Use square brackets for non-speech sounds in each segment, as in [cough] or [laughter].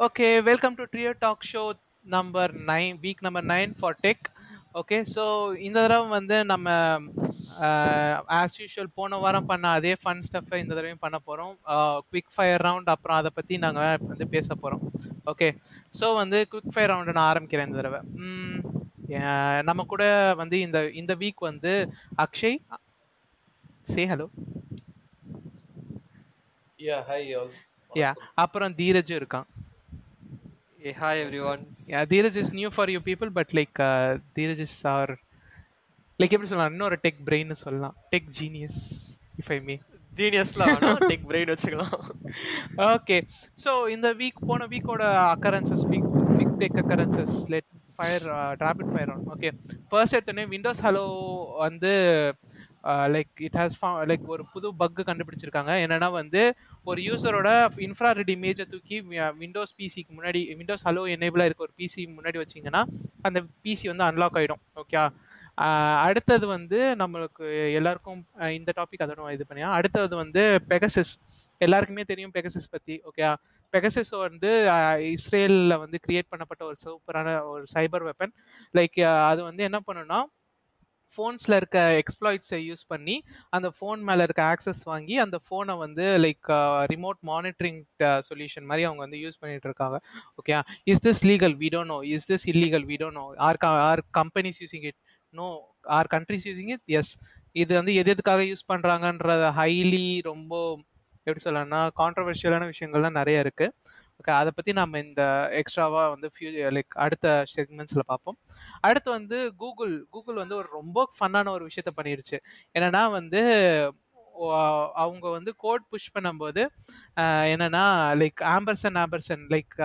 Okay, welcome to Trio Talk Show number nine, week number nine for tech. Okay so இந்த தடவை வந்து நம்ம as usual போன வாரம் பண்ண அதே ஃபன் ஸ்டஃப்பை இந்த தடவையும் பண்ண போகிறோம் குவிக் ஃபயர் ரவுண்ட் அப்புறம் அதை பற்றி நாங்கள் வந்து பேச போகிறோம் ஓகே ஸோ வந்து குவிக் ஃபயர் ரவுண்டு நான் ஆரம்பிக்கிறேன் இந்த தடவை. நம்ம கூட வந்து இந்த இந்த வீக் வந்து Akshay say hello Yeah, hi all. Yeah அப்புறம் தீரஜும் இருக்கான். Hey, hi everyone. Yeah, Dheeraj is new for you people, but like uh, Dheeraj is our like எப்படி சொல்லலாம்? இன்னொரு டெக் பிரெயின் சொல்லலாம். Tech genius if I may ஜீனியஸ்லாம் வேணாம் tech brain வச்சுக்கலாம். [laughs] Okay so இந்த வீக் போன வீக்கோட occurrences big big tech occurrences let fire rapid fire on okay first எடுத்தோடனே Windows hello வந்து லைக் இட் ஹாஸ் லைக் ஒரு புது பக் கண்டுபிடிச்சிருக்காங்க. என்னன்னா வந்து ஒரு யூசரோட இன்ஃப்ராரெட் இமேஜை தூக்கி விண்டோஸ் பிசிக்கு முன்னாடி விண்டோஸ் ஹலோ எனேபிளாக இருக்க ஒரு பிசி முன்னாடி வச்சிங்கன்னா அந்த பிசி வந்து அன்லாக் ஆகிடும் ஓகே அடுத்தது வந்து நம்மளுக்கு எல்லாருக்கும் இந்த டாபிக் அதோட இது பண்ணியா? அடுத்தது வந்து பெகசஸ் எல்லாருக்குமே தெரியும் பெகசிஸ் பற்றி ஓகே பெகசஸ் வந்து இஸ்ரேலில் வந்து கிரியேட் பண்ணப்பட்ட ஒரு சூப்பரான ஒரு சைபர் வெப்பன் லைக் அது வந்து என்ன பண்ணுன்னா ஃபோன்ஸில் இருக்க எக்ஸ்ப்ளாய்ட்ஸை யூஸ் பண்ணி அந்த ஃபோன் மேலே இருக்க ஆக்சஸ் வாங்கி அந்த ஃபோனை வந்து லைக் ரிமோட் மானிட்டரிங் சொல்யூஷன் மாதிரி அவங்க வந்து யூஸ் பண்ணிட்டு இருக்காங்க. Okay is this legal we don't know is this illegal we don't know are are companies using it no are countries using it yes இது வந்து எது எதுக்காக யூஸ் பண்ணுறாங்கன்றத ஹைலி ரொம்ப எப்படி சொல்லலாம்னா கான்ட்ரவர்ஷியலான விஷயங்கள்லாம் நிறைய இருக்குது ஓகே அதை பற்றி நம்ம இந்த எக்ஸ்ட்ராவாக வந்து ஃபியூ லைக் அடுத்த செக்மெண்ட்ஸில் பார்ப்போம் அடுத்து வந்து கூகுள் கூகுள் வந்து ஒரு ரொம்ப ஃபன்னான ஒரு விஷயத்த பண்ணிடுச்சு என்னென்னா வந்து அவங்க வந்து கோட் புஷ் பண்ணும்போது என்னன்னா லைக் ஆம்பர்சன் ஆம்பர்சன் லைக்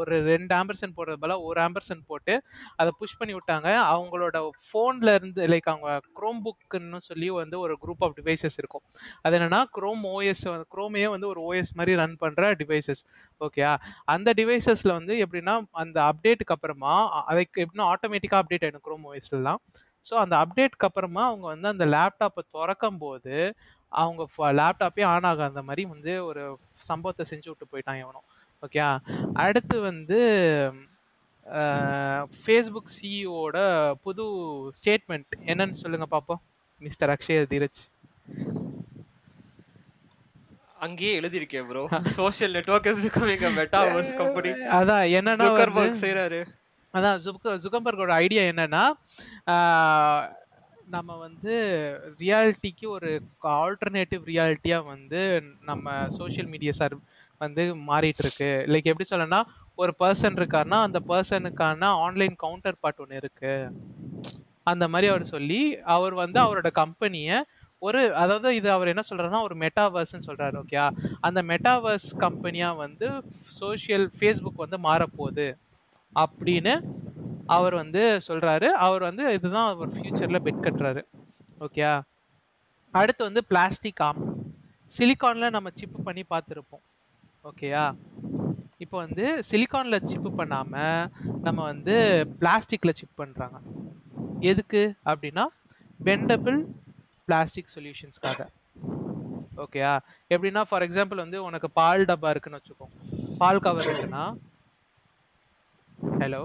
ஒரு ரெண்டு ஆம்பர்சன் போடுறது போல ஒரு ஆம்பர்சன் போட்டு அதை புஷ் பண்ணி விட்டாங்க. அவங்களோட ஃபோன்ல இருந்து லைக் அவங்க குரோம் புக்குன்னு சொல்லி வந்து ஒரு குரூப் ஆஃப் டிவைசஸ் இருக்கும். அது என்னன்னா குரோம் ஓஎஸ் குரோமையே வந்து ஒரு ஓஎஸ் மாதிரி ரன் பண்ற டிவைசஸ் ஓகேயா அந்த டிவைசஸ்ல வந்து எப்படின்னா அந்த அப்டேட்டுக்கு அப்புறமா அதுக்கு எப்படின்னா ஆட்டோமேட்டிக்காக அப்டேட் ஆயிடும் குரோம் ஓஎஸ்லாம் ஸோ அந்த அப்டேட்க்கு அப்புறமா அவங்க வந்து அந்த லேப்டாப்பை திறக்கும் போது அவங்க லேப்டாப்பே ஆன் ஆகாத மாதிரி வந்து ஒரு சம்பவத்தை செஞ்சு விட்டு போயிட்டான் எவனோ. ஓகே அடுத்து வந்து ஃபேஸ்புக் சிஇஓட புது ஸ்டேட்மெண்ட் என்னன்னு சொல்லுங்க பாப்போம். மிஸ்டர் அக்ஷய தீரஜ் அங்கேயே எழுதியிருக்கேன் bro social network is becoming a metaverse company அதான் என்னன்னா செய்றாரு. அதான் ஜுக ஜுகம்பர்கோட ஐடியா என்னன்னா நம்ம வந்து ரியாலிட்டிக்கு ஒரு ஆல்டர்னேட்டிவ் ரியாலிட்டியாக வந்து நம்ம சோஷியல் மீடியா சார் வந்து மாறிட்டு இருக்கு லைக் எப்படி சொல்லனா ஒரு பர்சன் இருக்காருன்னா அந்த பர்சனுக்கான ஆன்லைன் கவுண்டர் பார்ட் ஒன்று இருக்கு. அந்த மாதிரி அவர் சொல்லி அவர் வந்து அவரோட கம்பெனியை ஒரு அதாவது இது அவர் என்ன சொல்கிறாருன்னா ஒரு மெட்டாவர்ஸ்ன்னு சொல்கிறாரு ஓகே அந்த மெட்டாவர்ஸ் கம்பெனியாக வந்து சோஷியல் ஃபேஸ்புக் வந்து மாறப்போகுது. அப்படின்னு அவர் வந்து சொல்கிறாரு அவர் வந்து இதுதான் அவர் ஃப்யூச்சரில் பெட் கட்டுறாரு. ஓகே அடுத்து வந்து பிளாஸ்டிக் ஆம் சிலிக்கானில் நம்ம சிப்பு பண்ணி பார்த்துருப்போம். ஓகேயா இப்போ வந்து சிலிக்கானில் சிப்பு பண்ணாமல் நம்ம வந்து பிளாஸ்டிக்கில் சிப் பண்ணுறாங்க எதுக்கு? அப்படின்னா பெண்டபிள் பிளாஸ்டிக் சொல்யூஷன்ஸ்க்காக ஓகேயா எப்படின்னா ஃபார் எக்ஸாம்பிள் வந்து உனக்கு பால் டப்பா இருக்குன்னு வச்சுக்கோ. பால் கவர் இருக்குன்னா ஹலோ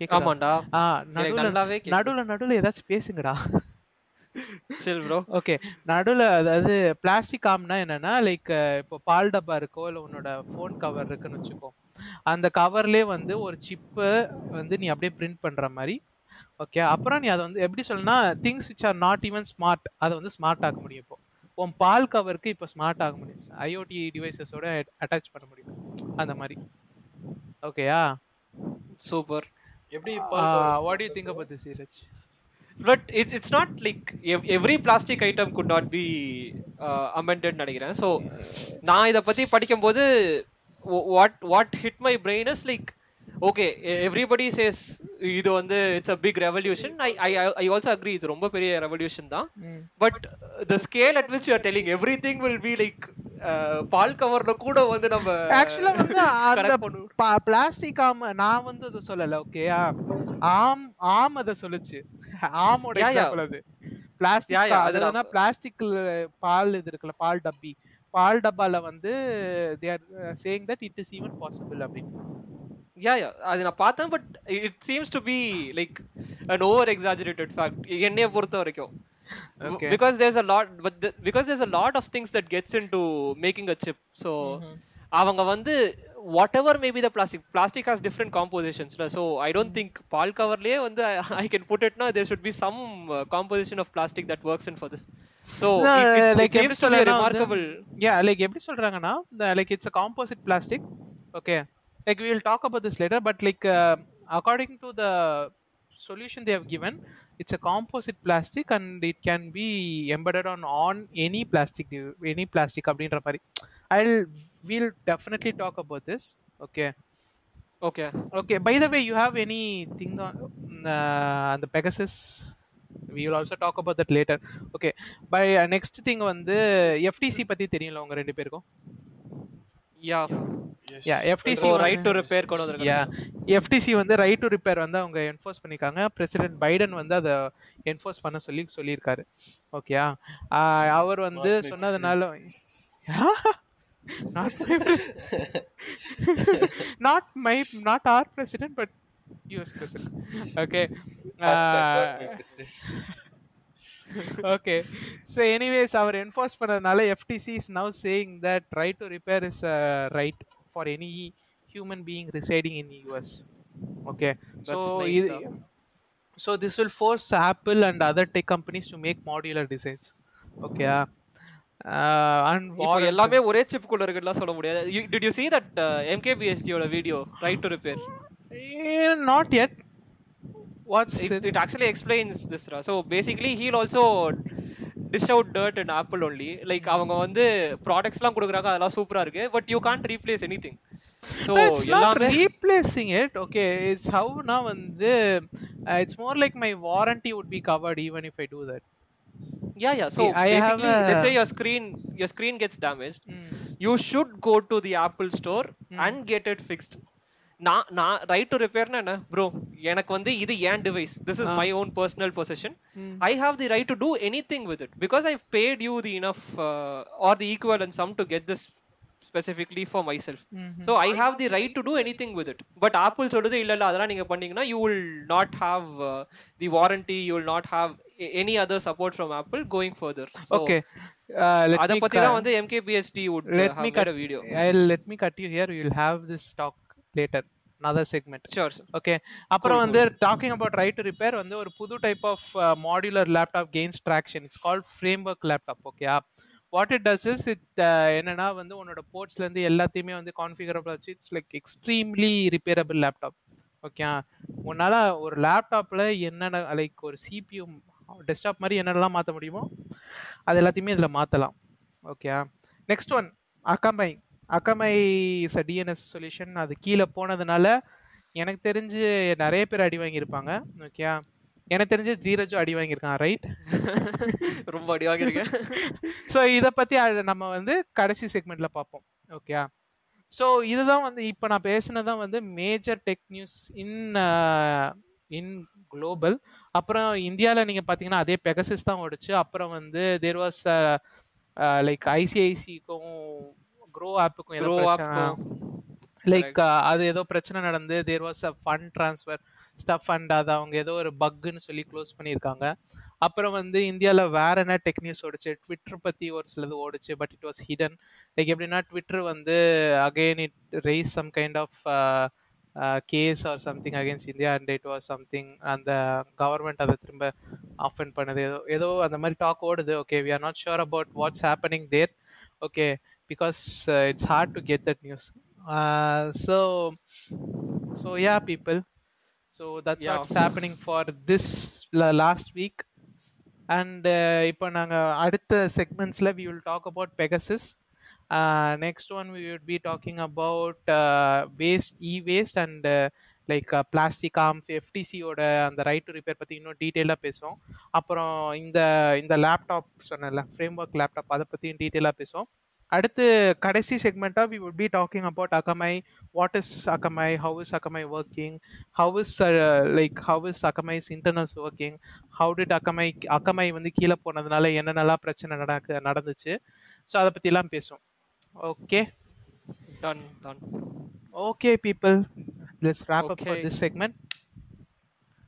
எனக்கு நடுவுல நடுவுல நடுவுல ஏதாச்சும் பேசுங்கடா. சில் ப்ரோ ஓகே நடுவுல அதாவது பிளாஸ்டிக் ஆம்னா என்னன்னா லைக் இப்போ பால் டப்பா இருக்கோ இல்லை உன்னோட ஃபோன் கவர் இருக்குன்னு வச்சுக்கோ அந்த கவர்லேயே வந்து ஒரு சிப்பு வந்து நீ அப்படியே பிரிண்ட் பண்ற மாதிரி ஓகே அப்புறம் நீ அதை வந்து எப்படி சொல்லனா things which are not even smart அதை வந்து ஸ்மார்ட் ஆக்க முடியும் இப்போ. உன் பால் கவருக்கு இப்போ ஸ்மார்ட் ஆக முடியும். ஐஓடி டிவைசஸோட அட்டாச் பண்ண முடியும். அந்த மாதிரி. ஓகேயா சூப்பர் எப்படி what you think about this Dheeraj but it's it's not like every plastic item could not be amended நினைக்கிறேன். ஸோ நான் இதை பத்தி படிக்கும்போது what what hit my brain is like okay everybody says இது வந்து it's a big revolution I I I also agree இது ரொம்ப பெரிய ரெவல்யூஷன் தான். But the scale at which you are telling everything will be like பால் கவர்ல கூட வந்து நம்ம ஆக்சுவலா வந்து [laughs] அந்த. பிளாஸ்டிக் ஆம் நான் வந்து அதை சொல்லல ஓகேயா ஆம் ஆம் அதை சொல்லுச்சு. ஆமோட. எக்ஸாம்பிள் அது. பிளாஸ்டிக். அதுனா பிளாஸ்டிக் பால் இது இருக்குல்ல பால் டப்பி. பால் டப்பால வந்து they are saying that it is even possible அப்படின்னு. Yeah yeah. அது நான் பார்த்தேன் but it seems to be like an over exaggerated fact என்னைய பொறுத்த வரைக்கும் Okay. Because there's a lot but because there's a lot of things that gets in to making a chip so அவங்க வந்து whatever maybe the plastic plastic has different காம்போசிஷன்ஸ்ல so I don't think பால் கவர்லயே வந்து I can put இட்னா there should be some composition of plastic that works in for this so like எப்படி சொல்றேன்னா remarkable yeah like எப்படி சொல்றாங்கன்னா like it's a composite plastic okay like we will talk about this later but like uh, according to the solution they have given it's a composite plastic and it can be embedded on on any plastic any plastic அப்படின்ற மாதிரி i'll we'll definitely talk about this okay okay okay by the way you have anything on uh, the pegasus we will also talk about that later okay by uh, next thing வந்து FTC பத்தி தெரியும்ல உங்க ரெண்டு பேருக்கும் yeah yeah FTC so வந்து- right to repair கொண்டு வந்திருக்காங்க. Yeah FTC வந்து ரைட் டு ரிப்பேர் வந்து அவங்க என்ஃபோர்ஸ் பண்ணிருக்காங்க பிரசிடென்ட் பைடன் வந்து அதை என்ஃபோர்ஸ் பண்ண சொல்லி சொல்லியிருக்காரு. ஓகேயா அவர் வந்து Not my சொன்னதுனால not my not my not our president but US president okay okay so anyways our enforce பண்ணதுனால FTC is now saying that right to repair is right for any human being residing in US okay so That's nice இது stuff. So this will force Apple and other tech companies to make modular designs okay and இப்போ எல்லாமே ஒரே chip குள்ள இருக்குலாம் சொல்ல முடியாது. Did you see that MKBHD யோட video right to repair not yet. What's it, it actually explains this ra. so basically he'll also dish out dirt in apple only like அவங்க வந்து ப்ராடக்ட்ஸ்லாம் கொடுக்குறாங்க அதெல்லாம் சூப்பரா இருக்கு but you can't replace anything so it's not எல்லாமே replacing it okay it's how now வந்து uh, it's more like my warranty would be covered even if i do that yeah yeah so I have basically let's say a- your screen your screen gets damaged Mm. you should go to the apple store and get it fixed நான் நான் right to ரிப்பேர்னா என்ன? Bro எனக்கு வந்து இது ஏன் device this is my own personal position I have the right to do anything with it because I paid you the enough or the equal and sum to get this specifically for myself so I have the right to do anything with it but Apple சொல்லுது இல்ல இல்ல அதெல்லாம் நீங்க பண்ணீங்கன்னா you will not have the warranty you will not have any other support from Apple going further let அத பத்தி தான் வந்து let have me made cut a video. I'll let me cut you here. We'll another segment. Sure sir. Okay அப்புறம் வந்து talking about right to repair வந்து ஒரு புது type of modular laptop gains traction it's called Framework laptop okay what it does is it என்னன்னா வந்து உன்னோட இருந்து எல்லாத்தையுமே வந்து கான்ஃபிகரபிள் வச்சு it's like extremely repairable laptop okay உன்னால ஒரு லேப்டாப்ல என்னென்ன லைக் ஒரு சிபியூ டெஸ்க்டாப் மாதிரி என்னென்னலாம் மாற்ற முடியுமோ அது எல்லாத்தையுமே இதில் மாற்றலாம் okay next one Akamai Akamai is a DNS solution அது கீழே போனதுனால எனக்கு தெரிஞ்சு நிறைய பேர் அடி வாங்கியிருப்பாங்க. ஓகே எனக்கு தெரிஞ்சு தீரஜும் அடி வாங்கியிருக்கான் ரைட் [laughs] ரொம்ப அடி வாங்கியிருக்கேன் ஸோ [laughs] இதை பற்றி நம்ம வந்து கடைசி செக்மெண்ட்ல பார்ப்போம். ஓகே ஸோ இதுதான் வந்து இப்போ நான் பேசினதான் வந்து major tech news in in global அப்புறம் இந்தியாவில் நீங்கள் பார்த்தீங்கன்னா அதே பெகசிஸ் தான் ஓடுச்சு. அப்புறம் வந்து தேர் வாஸ் லைக் ஐசிஐசிக்கும் க்ரோ ஆப்புக்கும் ஏதோ. லைக் அது ஏதோ பிரச்சனை நடந்து there was a fund transfer stuff fund அது அவங்க ஏதோ ஒரு பக்குன்னு சொல்லி க்ளோஸ் பண்ணியிருக்காங்க. அப்புறம் வந்து இந்தியாவில் வேற என்ன டெக் நியூஸ் ஓடுச்சு? ட்விட்டர் பற்றி ஒரு சிலது ஓடுச்சு but it was hidden like எப்படின்னா ட்விட்டர் வந்து again it raise some kind of case or something against India and it was something அந்த கவர்மெண்ட் அதை திரும்ப ஆஃபன் பண்ணுது. ஏதோ ஏதோ அந்த மாதிரி டாக் ஓடுது. Okay we are not sure about what's happening there okay because it's hard to get that news so so yeah people so that's Yeah. What's happening for this last week and இப்போ நாங்கள் அடுத்த செக்மெண்ட்ஸில் we will talk about Pegasus next one we would be talking about waste e waste and like plastic arms எஃப்டிசியோட அந்த right to repair பற்றி இன்னும் டீட்டெயிலாக பேசுவோம். அப்புறம் இந்த இந்த லேப்டாப் சொன்னல ஃப்ரேம் ஒர்க் லேப்டாப் அதை பற்றியும் டீட்டெயிலாக பேசுவோம். அடுத்து கடைசி செக்மெண்ட்டாக we would be talking about Akamai what is Akamai how is Akamai working how is like how is Akamai's internals working how did Akamai Akamai வந்து கீழே போனதுனால என்னென்னலாம் பிரச்சனை நடக்கு நடந்துச்சு? ஸோ அதை பற்றிலாம் பேசுவோம். Okay done done okay people let's wrap up for Okay. this segment.